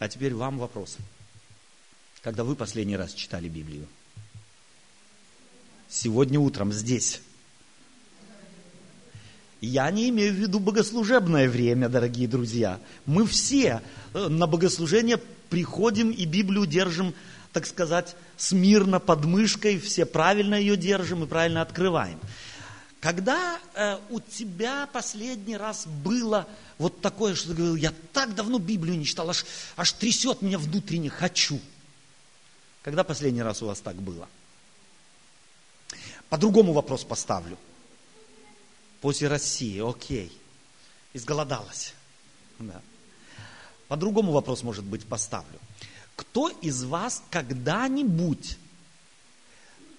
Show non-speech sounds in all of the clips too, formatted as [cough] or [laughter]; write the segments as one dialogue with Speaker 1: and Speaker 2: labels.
Speaker 1: А теперь вам вопрос. Когда вы последний раз читали Библию? Сегодня утром здесь. Я не имею в виду богослужебное время, дорогие друзья. Мы все э, на богослужение приходим и Библию держим, так сказать, смирно под мышкой, все правильно ее держим и правильно открываем. Когда э, у тебя последний раз было вот такое, что ты говорил, я так давно Библию не читал, аж, аж трясет меня внутренне, хочу. Когда последний раз у вас так было? По-другому вопрос поставлю. После России, окей. Изголодалась. Да. По-другому вопрос, может быть, поставлю. Кто из вас когда-нибудь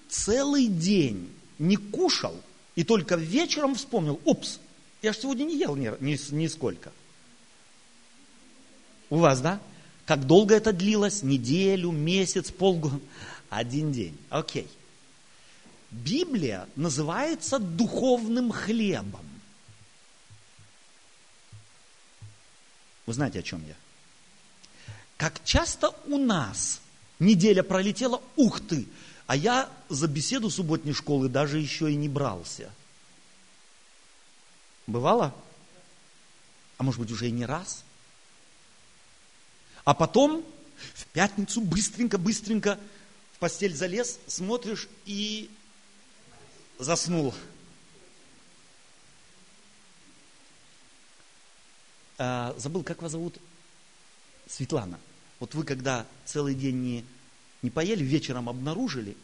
Speaker 1: целый день не кушал и только вечером вспомнил, упс, я же сегодня не ел ни, ни, нисколько. У вас, да? Как долго это длилось? Неделю, месяц, полгода? [laughs] Один день. Окей. Библия называется духовным хлебом. Вы знаете, о чем я? Как часто у нас неделя пролетела, ух ты, а я за беседу субботней школы даже еще и не брался. Бывало? А может быть уже и не раз? А потом в пятницу быстренько-быстренько в постель залез, смотришь и заснул. А, забыл, как вас зовут? Светлана. Вот вы когда целый день не, не поели, вечером обнаружили,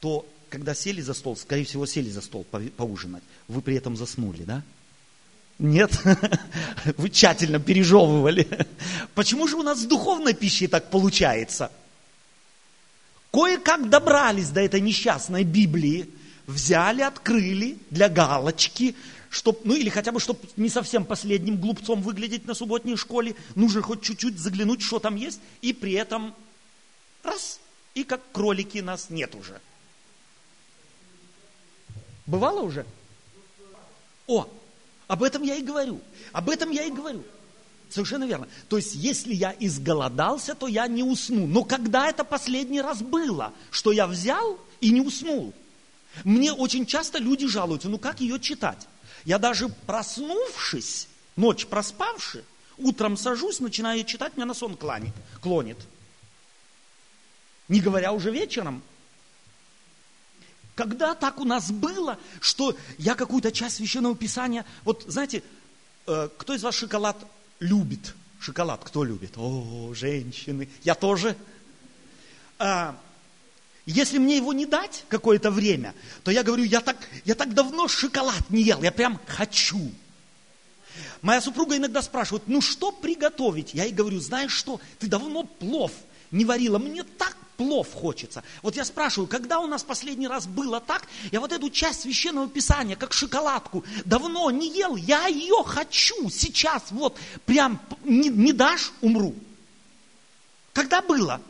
Speaker 1: то когда сели за стол, скорее всего, сели за стол по, поужинать, вы при этом заснули, да? Нет, [laughs] вы тщательно пережевывали. [laughs] Почему же у нас с духовной пищей так получается? Кое-как добрались до этой несчастной Библии, взяли, открыли для галочки, чтоб, ну или хотя бы, чтобы не совсем последним глупцом выглядеть на субботней школе, нужно хоть чуть-чуть заглянуть, что там есть, и при этом раз, и как кролики нас нет уже. Бывало уже? О, об этом я и говорю. Об этом я и говорю. Совершенно верно. То есть, если я изголодался, то я не усну. Но когда это последний раз было, что я взял и не уснул? Мне очень часто люди жалуются, ну как ее читать? Я даже проснувшись, ночь проспавши, утром сажусь, начинаю читать, меня на сон клонит. клонит. Не говоря уже вечером. Когда так у нас было, что я какую-то часть священного писания, вот знаете, э, кто из вас шоколад любит? Шоколад кто любит? О, женщины, я тоже. А, если мне его не дать какое-то время, то я говорю, я так, я так давно шоколад не ел, я прям хочу. Моя супруга иногда спрашивает, ну что приготовить? Я ей говорю, знаешь что, ты давно плов не варила, мне так плов хочется. Вот я спрашиваю, когда у нас последний раз было так, я вот эту часть священного писания, как шоколадку, давно не ел, я ее хочу сейчас, вот прям не, не дашь, умру. Когда было?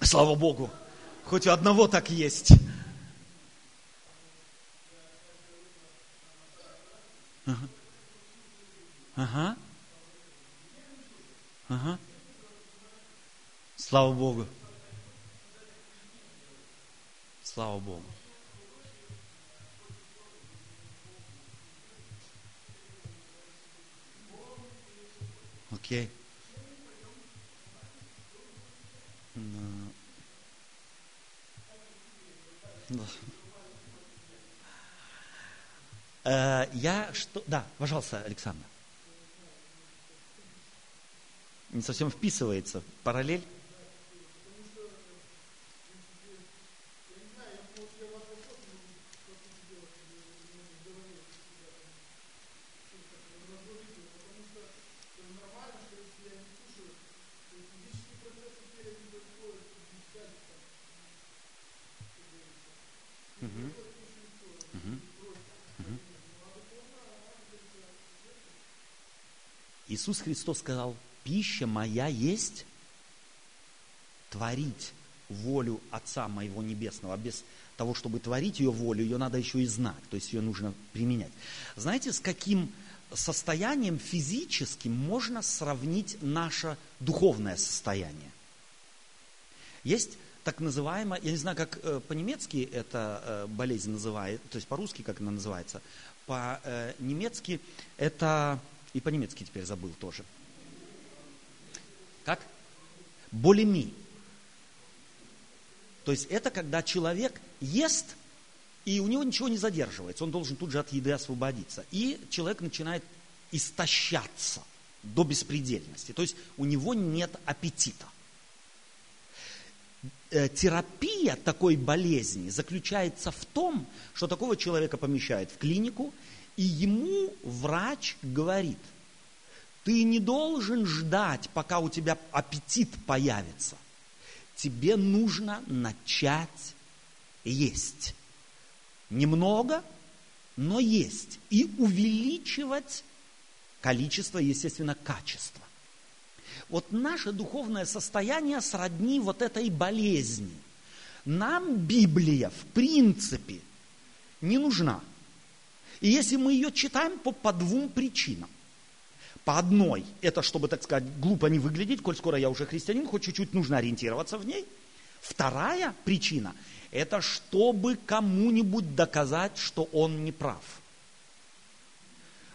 Speaker 1: Слава Богу, хоть у одного так есть. Ага. Ага. Ага. Слава Богу. Слава Богу. Окей. Okay. Да. Э, я что... Да, пожалуйста, Александр. Не совсем вписывается. Параллель? Иисус Христос сказал, пища моя есть творить волю Отца моего Небесного. А без того, чтобы творить ее волю, ее надо еще и знать, то есть ее нужно применять. Знаете, с каким состоянием физическим можно сравнить наше духовное состояние. Есть так называемая, я не знаю, как э, по-немецки эта э, болезнь называется, то есть по-русски как она называется, по-немецки это, и по-немецки теперь забыл тоже. Болеми. То есть это когда человек ест, и у него ничего не задерживается, он должен тут же от еды освободиться. И человек начинает истощаться до беспредельности. То есть у него нет аппетита. Э, терапия такой болезни заключается в том, что такого человека помещают в клинику, и ему врач говорит, ты не должен ждать, пока у тебя аппетит появится. Тебе нужно начать есть. Немного, но есть. И увеличивать количество, естественно, качество. Вот наше духовное состояние сродни вот этой болезни. Нам Библия, в принципе, не нужна. И если мы ее читаем, то по двум причинам. По одной, это чтобы, так сказать, глупо не выглядеть, коль скоро я уже христианин, хоть чуть-чуть нужно ориентироваться в ней. Вторая причина, это чтобы кому-нибудь доказать, что он не прав.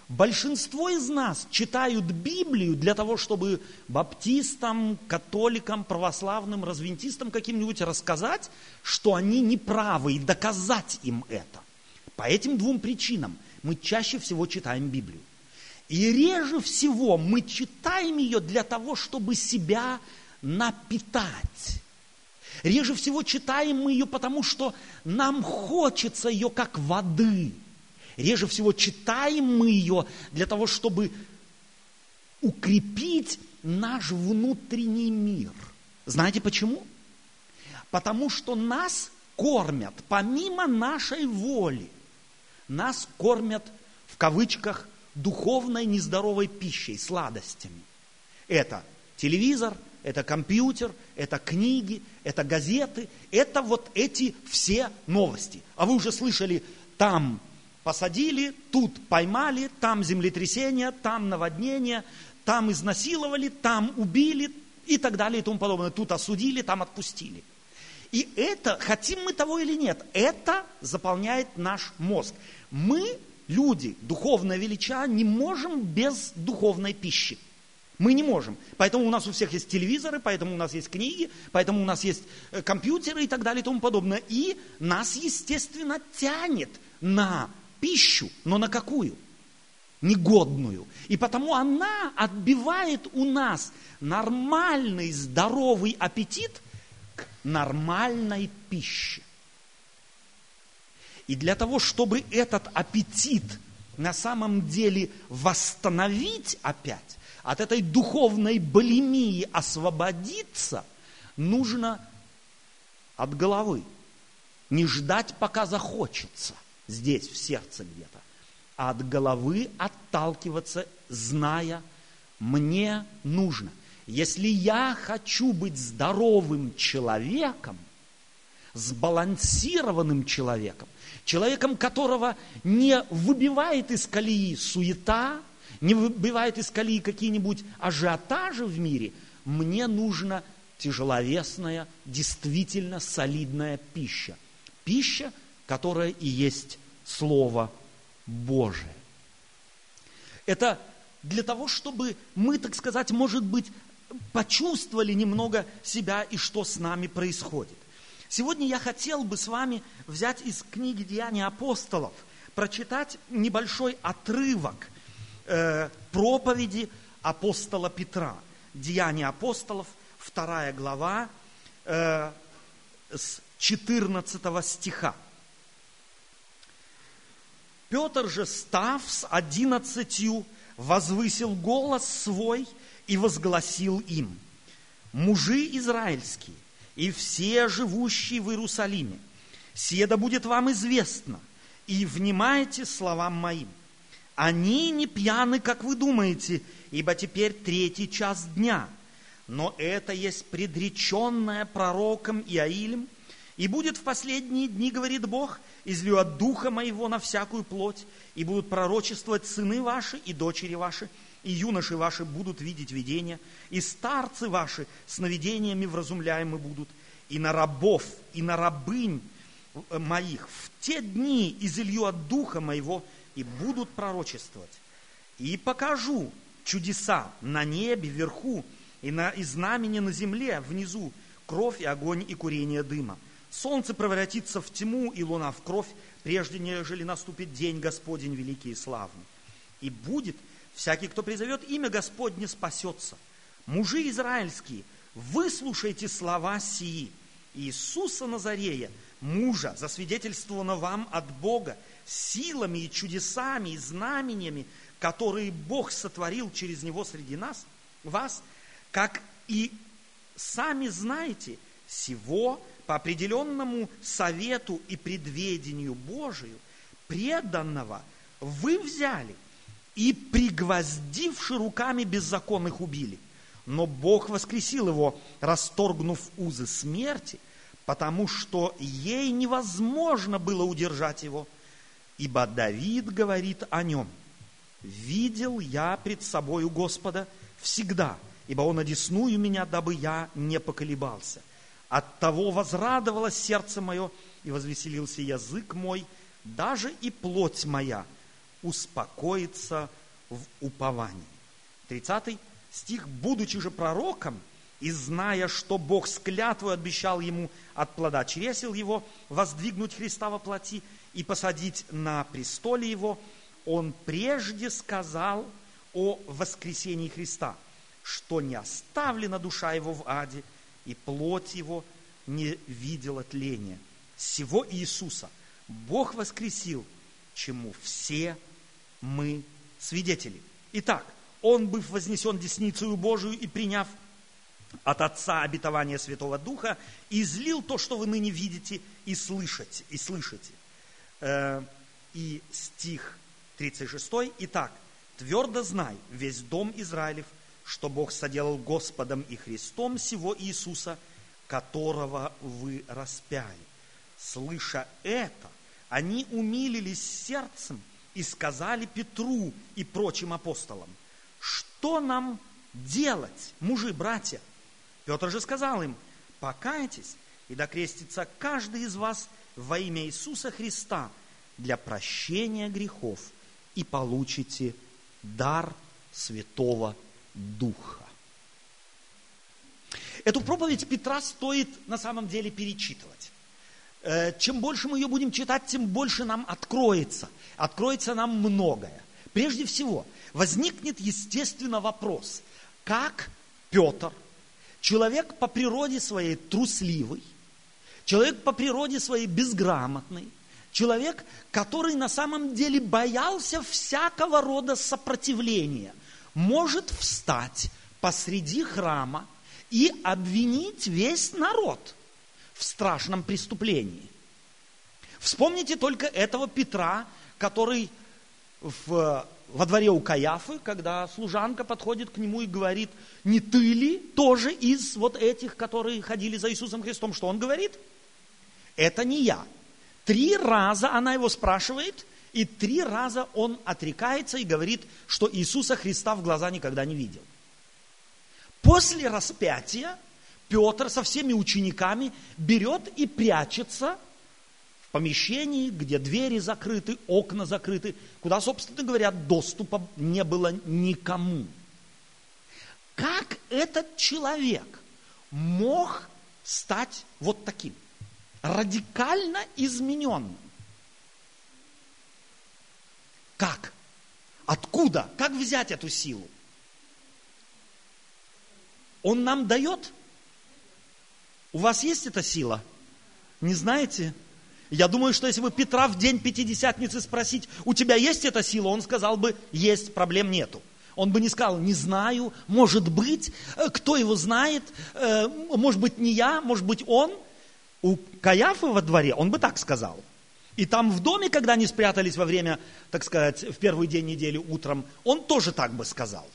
Speaker 1: Большинство из нас читают Библию для того, чтобы баптистам, католикам, православным, развентистам каким-нибудь рассказать, что они неправы и доказать им это. По этим двум причинам мы чаще всего читаем Библию. И реже всего мы читаем ее для того, чтобы себя напитать. Реже всего читаем мы ее, потому что нам хочется ее как воды – Реже всего читаем мы ее для того, чтобы укрепить наш внутренний мир. Знаете почему? Потому что нас кормят помимо нашей воли. Нас кормят в кавычках духовной нездоровой пищей, сладостями. Это телевизор, это компьютер, это книги, это газеты, это вот эти все новости. А вы уже слышали, там Посадили, тут поймали, там землетрясение, там наводнение, там изнасиловали, там убили и так далее и тому подобное. Тут осудили, там отпустили. И это, хотим мы того или нет, это заполняет наш мозг. Мы, люди, духовная величина, не можем без духовной пищи. Мы не можем. Поэтому у нас у всех есть телевизоры, поэтому у нас есть книги, поэтому у нас есть э, компьютеры и так далее и тому подобное. И нас, естественно, тянет на пищу, но на какую? Негодную. И потому она отбивает у нас нормальный, здоровый аппетит к нормальной пище. И для того, чтобы этот аппетит на самом деле восстановить опять, от этой духовной булимии освободиться, нужно от головы. Не ждать, пока захочется здесь, в сердце где-то, а от головы отталкиваться, зная, мне нужно. Если я хочу быть здоровым человеком, сбалансированным человеком, человеком, которого не выбивает из колеи суета, не выбивает из колеи какие-нибудь ажиотажи в мире, мне нужна тяжеловесная, действительно солидная пища. Пища, которое и есть Слово Божие. Это для того, чтобы мы, так сказать, может быть, почувствовали немного себя и что с нами происходит. Сегодня я хотел бы с вами взять из книги «Деяния апостолов», прочитать небольшой отрывок э, проповеди апостола Петра. «Деяния апостолов», вторая глава, э, с 14 стиха. Петр же, став с одиннадцатью, возвысил голос свой и возгласил им, мужи израильские и все живущие в Иерусалиме, сие да будет вам известно, и внимайте словам моим. Они не пьяны, как вы думаете, ибо теперь третий час дня. Но это есть предреченное пророком Иаилем, И будет в последние дни, говорит Бог, излю от духа моего на всякую плоть, и будут пророчествовать сыны ваши и дочери ваши, и юноши ваши будут видеть видения, и старцы ваши сновидениями вразумляемы будут, и на рабов, и на рабынь э, моих в те дни изылью от духа моего, и будут пророчествовать. И покажу чудеса на небе вверху, и, на, и знамения на земле внизу, кровь и огонь и курение дыма. Солнце превратится в тьму и луна в кровь, прежде нежели наступит день Господень великий и славный. И будет, всякий, кто призовет имя Господне, спасется. Мужи израильские, выслушайте слова сии. Иисуса Назарея, мужа, засвидетельствовано вам от Бога, силами и чудесами и знамениями, которые Бог сотворил через него среди нас, вас, как и сами знаете, всего по определенному совету и предведению Божию, преданного вы взяли и, пригвоздивши руками беззаконных, убили. Но Бог воскресил его, расторгнув узы смерти, потому что ей невозможно было удержать его. Ибо Давид говорит о нем, «Видел я пред собою Господа всегда, ибо Он одесную меня, дабы я не поколебался». От того возрадовалось сердце мое, и возвеселился язык мой, даже и плоть моя успокоится в уповании. 30 стих. «Будучи же пророком, и зная, что Бог с клятвой обещал ему от плода чресел его воздвигнуть Христа во плоти и посадить на престоле его, он прежде сказал о воскресении Христа, что не оставлена душа его в аде, и плоть его не видела тления. Всего Иисуса Бог воскресил, чему все мы свидетели. Итак, Он, быв вознесен десницею Божию и приняв от Отца обетование Святого Духа, излил то, что вы ныне видите и слышите. И, слышите. Э, и стих 36. Итак, твердо знай, весь дом Израилев – что Бог соделал Господом и Христом всего Иисуса, которого вы распяли. Слыша это, они умилились сердцем и сказали Петру и прочим апостолам, что нам делать, мужи, братья? Петр же сказал им, покайтесь и докрестится каждый из вас во имя Иисуса Христа для прощения грехов и получите дар Святого Духа. Эту проповедь Петра стоит на самом деле перечитывать. Э, чем больше мы ее будем читать, тем больше нам откроется. Откроется нам многое. Прежде всего, возникнет естественно вопрос, как Петр, человек по природе своей трусливый, человек по природе своей безграмотный, человек, который на самом деле боялся всякого рода сопротивления – может встать посреди храма и обвинить весь народ страшном преступлении. Вспомните только этого Петра, который в, во дворе у Каяфы, когда служанка подходит к нему и говорит, не ты ли тоже из вот этих, которые ходили за Иисусом Христом, что он говорит? Это не я. Три раза она его спрашивает, и три раза он отрекается и говорит, что Иисуса Христа в глаза никогда не видел. После распятия Петр со всеми учениками берет и прячется в помещении, где двери закрыты, окна закрыты, куда, собственно говоря, доступа не было никому. Как этот человек мог стать вот таким, радикально измененным? Как? Откуда? Как взять эту силу? Он нам дает? У вас есть эта сила? Не знаете? Я думаю, что если бы Петра в день Пятидесятницы спросить, у тебя есть эта сила, он сказал бы, есть, проблем нету. Он бы не сказал, не знаю, может быть, э, кто его знает, э, может быть, не я, может быть, он. У Каяфы во дворе он бы так сказал – и там в доме, когда они спрятались во время, так сказать, в первый день недели утром, он тоже так бы сказал.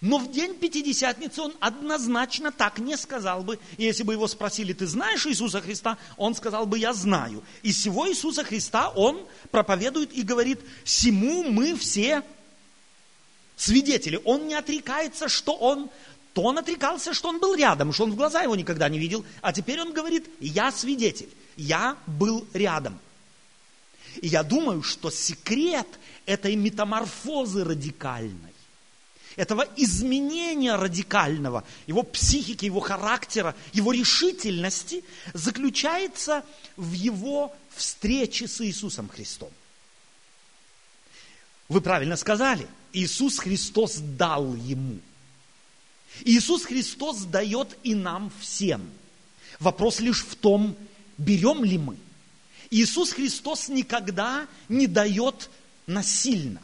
Speaker 1: Но в день Пятидесятницы он однозначно так не сказал бы. И если бы его спросили, ты знаешь Иисуса Христа? Он сказал бы, я знаю. И всего Иисуса Христа он проповедует и говорит, всему мы все свидетели. Он не отрекается, что он то он отрекался, что он был рядом, что он в глаза его никогда не видел, а теперь он говорит, я свидетель, я был рядом. И я думаю, что секрет этой метаморфозы радикальной, этого изменения радикального, его психики, его характера, его решительности заключается в его встрече с Иисусом Христом. Вы правильно сказали, Иисус Христос дал ему. Иисус Христос дает и нам всем. Вопрос лишь в том, берем ли мы. Иисус Христос никогда не дает насильно.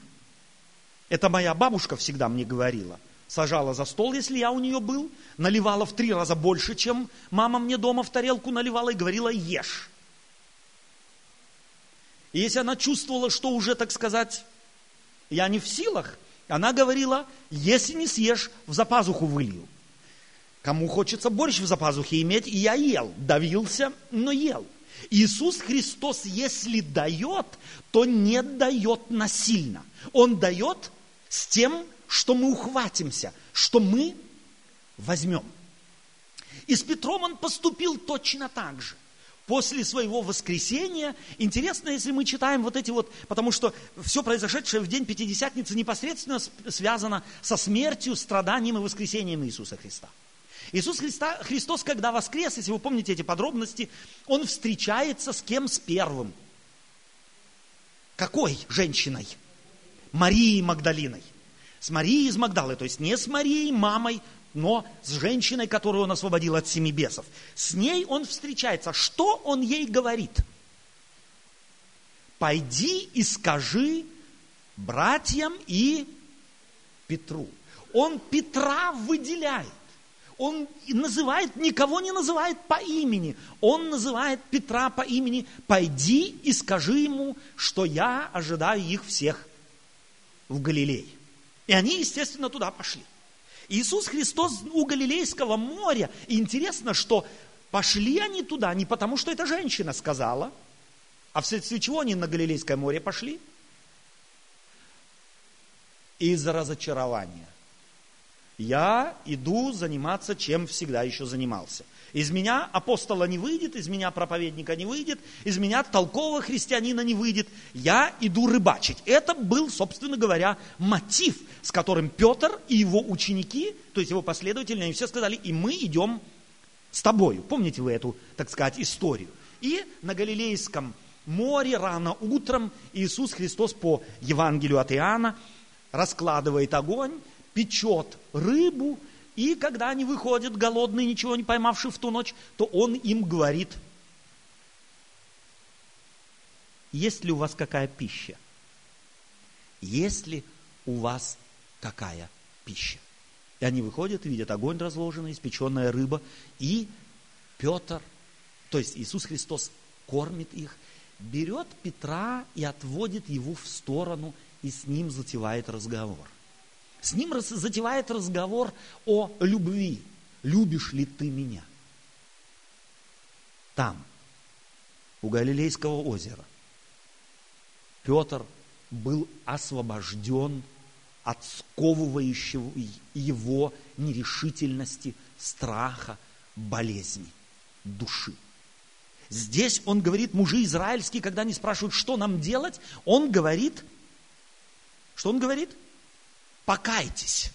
Speaker 1: Это моя бабушка всегда мне говорила. Сажала за стол, если я у нее был, наливала в три раза больше, чем мама мне дома в тарелку наливала и говорила «ешь». И если она чувствовала, что уже, так сказать, я не в силах, она говорила, если не съешь, в запазуху вылью. Кому хочется борщ в запазухе иметь, и я ел, давился, но ел. Иисус Христос, если дает, то не дает насильно. Он дает с тем, что мы ухватимся, что мы возьмем. И с Петром он поступил точно так же. После своего воскресения, интересно, если мы читаем вот эти вот, потому что все произошедшее в день Пятидесятницы непосредственно связано со смертью, страданием и воскресением Иисуса Христа. Иисус Христа, Христос, когда воскрес, если вы помните эти подробности, Он встречается с кем? С первым. Какой женщиной? Марией Магдалиной. С Марией из Магдалы, то есть не с Марией, мамой, но с женщиной, которую он освободил от семи бесов. С ней он встречается. Что он ей говорит? Пойди и скажи братьям и Петру. Он Петра выделяет. Он называет, никого не называет по имени. Он называет Петра по имени. Пойди и скажи ему, что я ожидаю их всех в Галилее. И они, естественно, туда пошли. Иисус Христос у Галилейского моря. И интересно, что пошли они туда не потому, что эта женщина сказала, а вследствие чего они на Галилейское море пошли? Из разочарования. Я иду заниматься, чем всегда еще занимался. Из меня апостола не выйдет, из меня проповедника не выйдет, из меня толкового христианина не выйдет. Я иду рыбачить. Это был, собственно говоря, мотив, с которым Петр и его ученики, то есть его последователи, они все сказали, и мы идем с тобою. Помните вы эту, так сказать, историю? И на Галилейском море рано утром Иисус Христос по Евангелию от Иоанна раскладывает огонь, печет рыбу, и когда они выходят голодные, ничего не поймавшие в ту ночь, то он им говорит, есть ли у вас какая пища? Есть ли у вас какая пища? И они выходят, видят огонь разложенный, испеченная рыба, и Петр, то есть Иисус Христос кормит их, берет Петра и отводит его в сторону, и с ним затевает разговор. С ним затевает разговор о любви. Любишь ли ты меня? Там, у Галилейского озера, Петр был освобожден от сковывающего его нерешительности, страха, болезни, души. Здесь он говорит, мужи израильские, когда они спрашивают, что нам делать, он говорит, что он говорит? Покайтесь.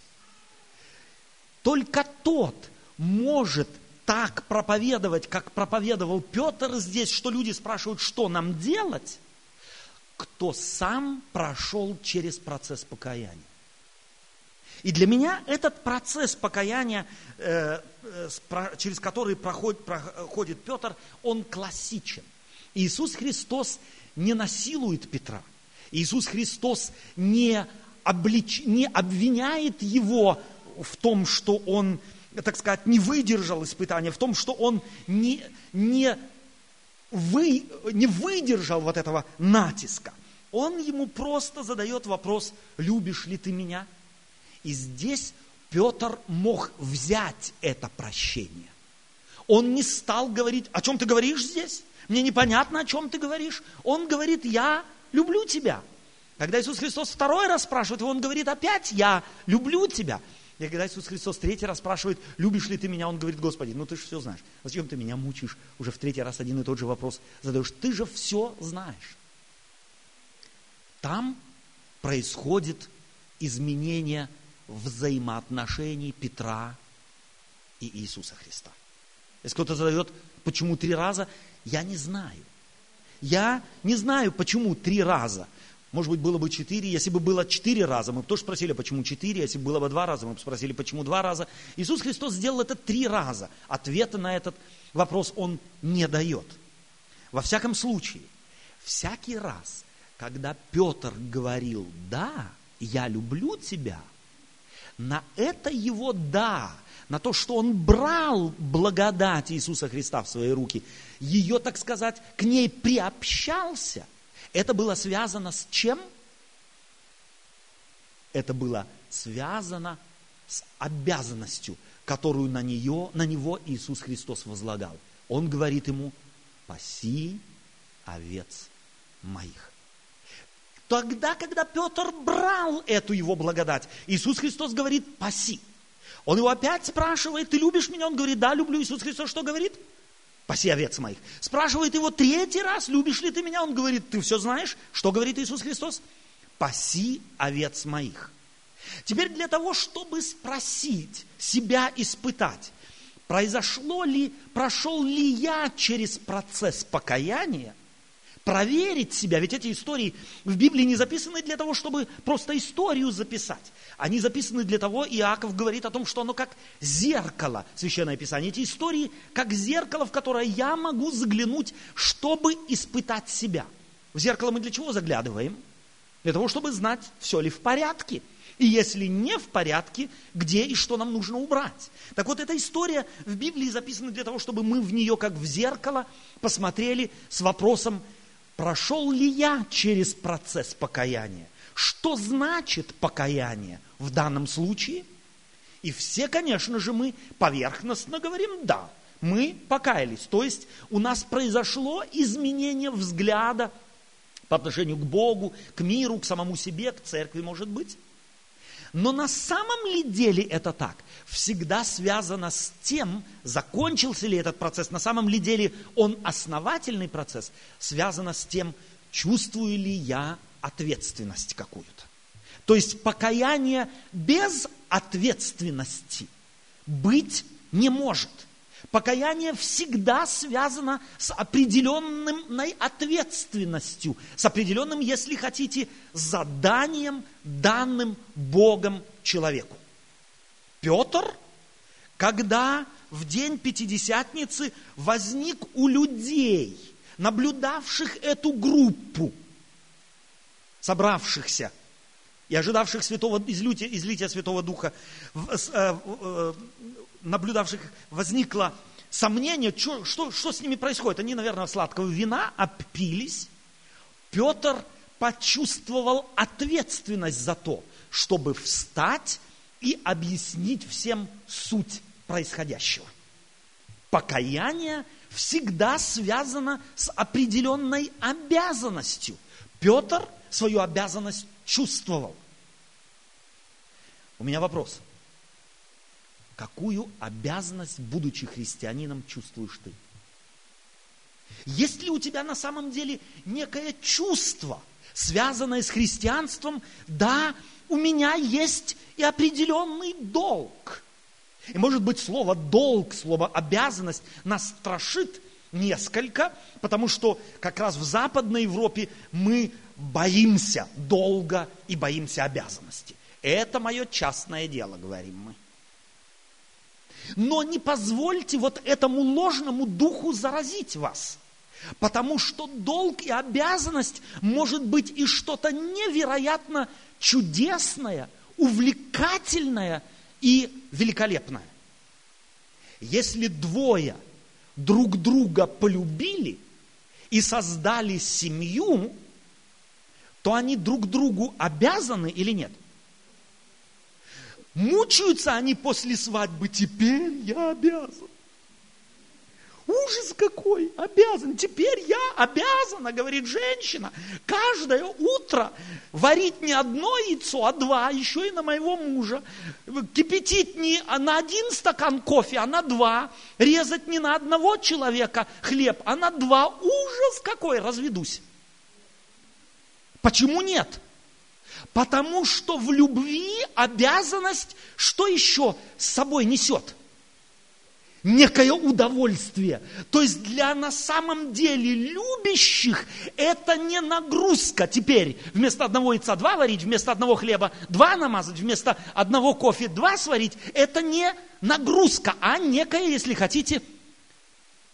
Speaker 1: Только тот может так проповедовать, как проповедовал Петр здесь, что люди спрашивают, что нам делать, кто сам прошел через процесс покаяния. И для меня этот процесс покаяния, э, э, через который проходит, проходит Петр, он классичен. Иисус Христос не насилует Петра. Иисус Христос не облич... не обвиняет его в том, что он, так сказать, не выдержал испытания, в том, что он не, не, вы, не выдержал вот этого натиска. Он ему просто задает вопрос, любишь ли ты меня? И здесь Петр мог взять это прощение. Он не стал говорить, о чем ты говоришь здесь? Мне непонятно, о чем ты говоришь. Он говорит, я люблю тебя. Когда Иисус Христос второй раз спрашивает, он говорит опять, я люблю тебя. И когда Иисус Христос третий раз спрашивает, любишь ли ты меня, он говорит, Господи, ну ты же все знаешь. Зачем ты меня мучаешь? Уже в третий раз один и тот же вопрос задаешь. Ты же все знаешь. Там происходит изменение взаимоотношений Петра и Иисуса Христа. Если кто-то задает, почему три раза, я не знаю. Я не знаю, почему три раза. Может быть, было бы четыре. Если бы было четыре раза, мы бы тоже спросили, почему четыре. Если бы было бы два раза, мы бы спросили, почему два раза. Иисус Христос сделал это три раза. Ответа на этот вопрос Он не дает. Во всяком случае, всякий раз, когда Петр говорил «да», «я люблю тебя», на это его «да», на то, что он брал благодать Иисуса Христа в свои руки, ее, так сказать, к ней приобщался, это было связано с чем? Это было связано с обязанностью, которую на, нее, на него Иисус Христос возлагал. Он говорит ему, паси овец моих. Тогда, когда Петр брал эту его благодать, Иисус Христос говорит, паси. Он его опять спрашивает, ты любишь меня? Он говорит, да, люблю. Иисус Христос что говорит? Паси овец моих. Спрашивает его третий раз, любишь ли ты меня? Он говорит, ты все знаешь? Что говорит Иисус Христос? Паси овец моих. Теперь для того, чтобы спросить, себя испытать, произошло ли, прошел ли я через процесс покаяния, проверить себя. Ведь эти истории в Библии не записаны для того, чтобы просто историю записать. Они записаны для того, Иаков говорит о том, что оно как зеркало, Священное Писание. Эти истории как зеркало, в которое я могу заглянуть, чтобы испытать себя. В зеркало мы для чего заглядываем? Для того, чтобы знать, все ли в порядке. И если не в порядке, где и что нам нужно убрать. Так вот, эта история в Библии записана для того, чтобы мы в нее, как в зеркало, посмотрели с вопросом, прошел ли я через процесс покаяния? Что значит покаяние в данном случае? И все, конечно же, мы поверхностно говорим «да». Мы покаялись. То есть у нас произошло изменение взгляда по отношению к Богу, к миру, к самому себе, к церкви, может быть. Но на самом ли деле это так? Всегда связано с тем, закончился ли этот процесс, на самом ли деле он основательный процесс, связано с тем, чувствую ли я ответственность какую-то. То есть покаяние без ответственности быть не может – Покаяние всегда связано с определенной ответственностью, с определенным, если хотите, заданием, данным Богом человеку. Петр, когда в день Пятидесятницы возник у людей, наблюдавших эту группу, собравшихся и ожидавших святого, излития, излития Святого Духа, э, э, наблюдавших возникло сомнение, что, что, что с ними происходит. Они, наверное, сладкого вина опились. Петр почувствовал ответственность за то, чтобы встать и объяснить всем суть происходящего. Покаяние всегда связано с определенной обязанностью. Петр свою обязанность чувствовал. У меня вопрос – какую обязанность, будучи христианином, чувствуешь ты? Есть ли у тебя на самом деле некое чувство, связанное с христианством? Да, у меня есть и определенный долг. И может быть слово долг, слово обязанность нас страшит несколько, потому что как раз в Западной Европе мы боимся долга и боимся обязанности. Это мое частное дело, говорим мы. Но не позвольте вот этому ложному духу заразить вас. Потому что долг и обязанность может быть и что-то невероятно чудесное, увлекательное и великолепное. Если двое друг друга полюбили и создали семью, то они друг другу обязаны или нет? Мучаются они после свадьбы, теперь я обязан. Ужас какой, обязан. Теперь я обязана, говорит женщина, каждое утро варить не одно яйцо, а два, еще и на моего мужа. Кипятить не на один стакан кофе, а на два. Резать не на одного человека хлеб, а на два. Ужас какой, разведусь. Почему нет? Потому что в любви обязанность что еще с собой несет? Некое удовольствие. То есть для на самом деле любящих это не нагрузка теперь. Вместо одного яйца два варить, вместо одного хлеба два намазать, вместо одного кофе два сварить. Это не нагрузка, а некое, если хотите,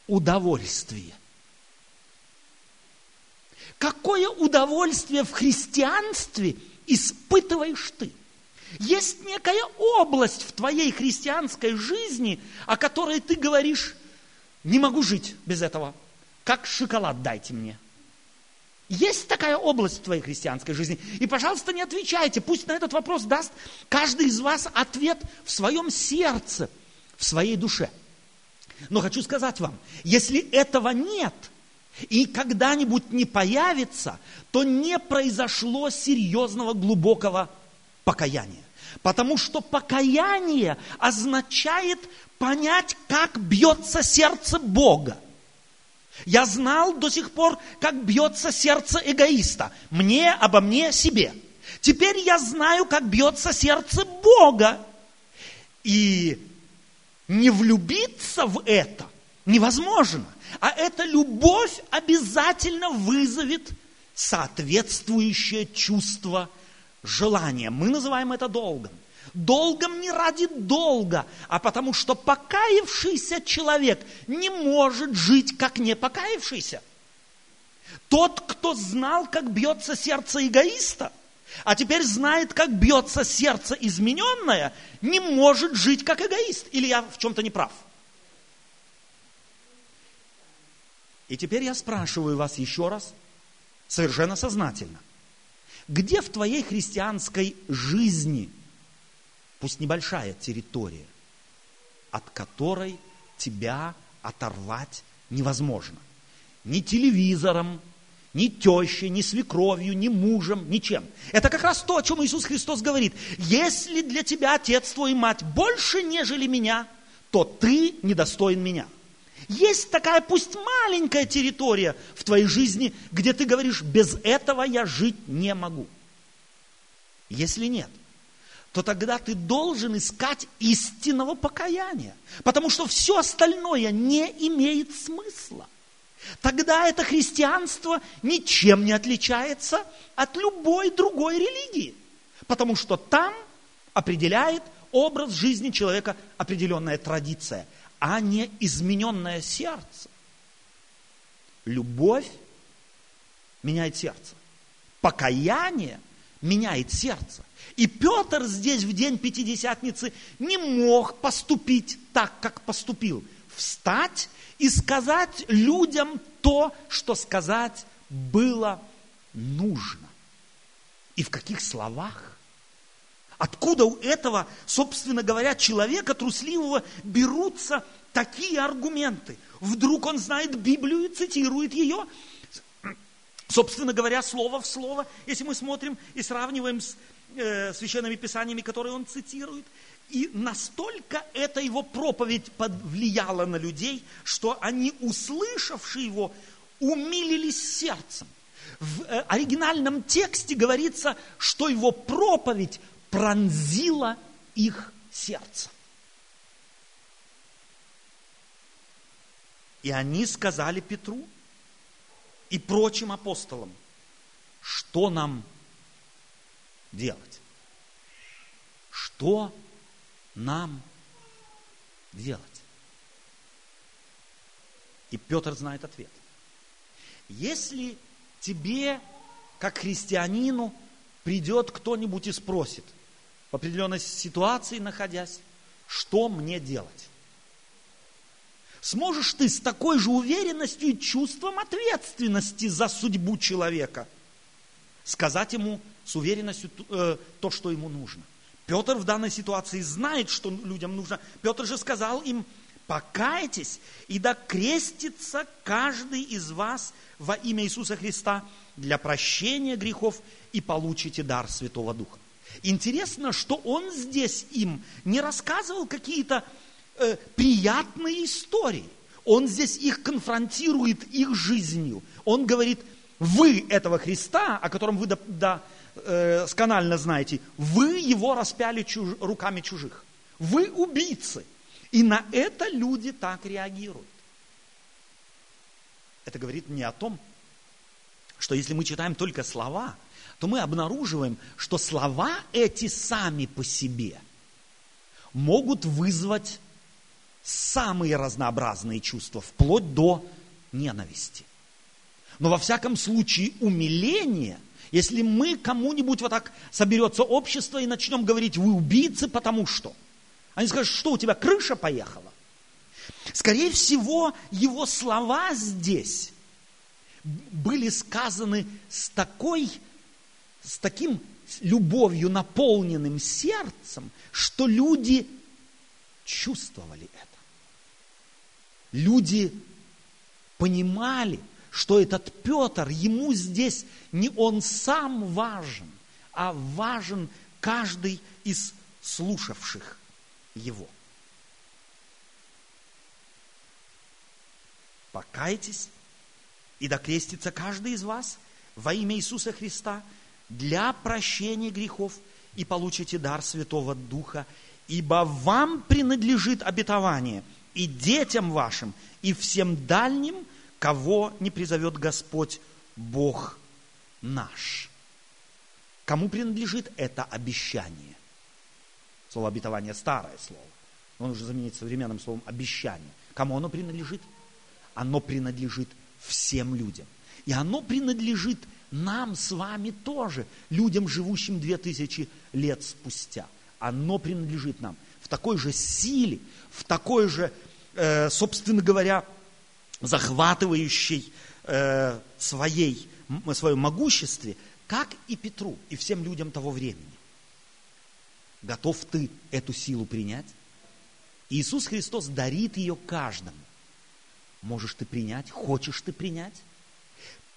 Speaker 1: удовольствие. Какое удовольствие в христианстве испытываешь ты? Есть некая область в твоей христианской жизни, о которой ты говоришь, не могу жить без этого. Как шоколад дайте мне. Есть такая область в твоей христианской жизни. И, пожалуйста, не отвечайте. Пусть на этот вопрос даст каждый из вас ответ в своем сердце, в своей душе. Но хочу сказать вам, если этого нет и когда-нибудь не появится, то не произошло серьезного глубокого покаяния. Потому что покаяние означает понять, как бьется сердце Бога. Я знал до сих пор, как бьется сердце эгоиста. Мне, обо мне, себе. Теперь я знаю, как бьется сердце Бога. И не влюбиться в это невозможно. А эта любовь обязательно вызовет соответствующее чувство желание. Мы называем это долгом. Долгом не ради долга, а потому что покаявшийся человек не может жить, как не покаявшийся. Тот, кто знал, как бьется сердце эгоиста, а теперь знает, как бьется сердце измененное, не может жить как эгоист. Или я в чем-то не прав? И теперь я спрашиваю вас еще раз, совершенно сознательно. Где в твоей христианской жизни, пусть небольшая территория, от которой тебя оторвать невозможно? Ни телевизором, ни тещей, ни свекровью, ни мужем, ничем. Это как раз то, о чем Иисус Христос говорит. Если для тебя отец твой и мать больше, нежели меня, то ты недостоин меня. Есть такая, пусть маленькая территория в твоей жизни, где ты говоришь, без этого я жить не могу. Если нет, то тогда ты должен искать истинного покаяния, потому что все остальное не имеет смысла. Тогда это христианство ничем не отличается от любой другой религии, потому что там определяет образ жизни человека определенная традиция – а не измененное сердце. Любовь меняет сердце. Покаяние меняет сердце. И Петр здесь в день Пятидесятницы не мог поступить так, как поступил. Встать и сказать людям то, что сказать было нужно. И в каких словах? Откуда у этого, собственно говоря, человека трусливого берутся такие аргументы? Вдруг он знает Библию и цитирует ее, собственно говоря, слово в слово, если мы смотрим и сравниваем с э, священными писаниями, которые он цитирует. И настолько эта его проповедь повлияла на людей, что они, услышавшие его, умилились сердцем. В э, оригинальном тексте говорится, что его проповедь пронзило их сердце. И они сказали Петру и прочим апостолам, что нам делать? Что нам делать? И Петр знает ответ. Если тебе, как христианину, придет кто-нибудь и спросит, определенной ситуации находясь, что мне делать? Сможешь ты с такой же уверенностью и чувством ответственности за судьбу человека сказать ему с уверенностью э, то, что ему нужно? Петр в данной ситуации знает, что людям нужно. Петр же сказал им, покайтесь, и да крестится каждый из вас во имя Иисуса Христа для прощения грехов и получите дар Святого Духа. Интересно, что он здесь им не рассказывал какие-то э, приятные истории. Он здесь их конфронтирует их жизнью. Он говорит, вы этого Христа, о котором вы до, до, э, сканально знаете, вы его распяли чуж, руками чужих. Вы убийцы. И на это люди так реагируют. Это говорит не о том, что если мы читаем только слова, то мы обнаруживаем, что слова эти сами по себе могут вызвать самые разнообразные чувства, вплоть до ненависти. Но во всяком случае умиление, если мы кому-нибудь вот так соберется общество и начнем говорить, вы убийцы, потому что. Они скажут, что у тебя крыша поехала? Скорее всего, его слова здесь были сказаны с такой, с таким любовью наполненным сердцем, что люди чувствовали это. Люди понимали, что этот Петр, ему здесь не он сам важен, а важен каждый из слушавших его. Покайтесь и докрестится каждый из вас во имя Иисуса Христа для прощения грехов и получите дар Святого Духа, ибо вам принадлежит обетование и детям вашим, и всем дальним – кого не призовет Господь Бог наш. Кому принадлежит это обещание? Слово обетование старое слово. Он уже заменить современным словом обещание. Кому оно принадлежит? Оно принадлежит всем людям. И оно принадлежит нам с вами тоже, людям, живущим две тысячи лет спустя. Оно принадлежит нам в такой же силе, в такой же, э, собственно говоря, захватывающей э, своей, своем могуществе, как и Петру, и всем людям того времени. Готов ты эту силу принять? Иисус Христос дарит ее каждому. Можешь ты принять? Хочешь ты принять?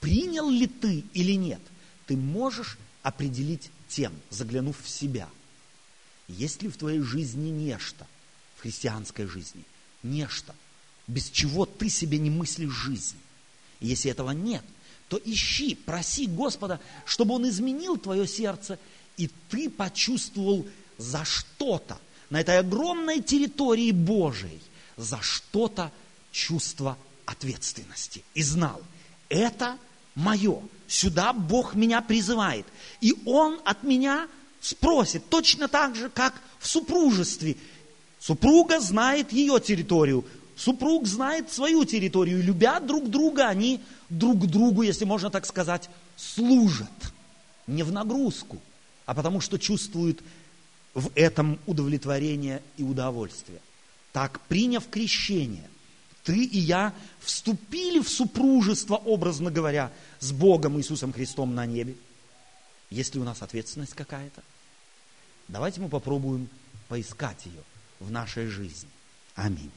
Speaker 1: Принял ли ты или нет? Ты можешь определить тем, заглянув в себя. Есть ли в твоей жизни нечто, в христианской жизни, нечто – без чего ты себе не мыслишь жизнь. Если этого нет, то ищи, проси Господа, чтобы Он изменил твое сердце, и ты почувствовал за что-то на этой огромной территории Божией, за что-то чувство ответственности. И знал, это мое, сюда Бог меня призывает. И Он от меня спросит, точно так же, как в супружестве. Супруга знает ее территорию, Супруг знает свою территорию, любя друг друга, они друг другу, если можно так сказать, служат. Не в нагрузку, а потому что чувствуют в этом удовлетворение и удовольствие. Так, приняв крещение, ты и я вступили в супружество, образно говоря, с Богом Иисусом Христом на небе. Есть ли у нас ответственность какая-то? Давайте мы попробуем поискать ее в нашей жизни. Аминь.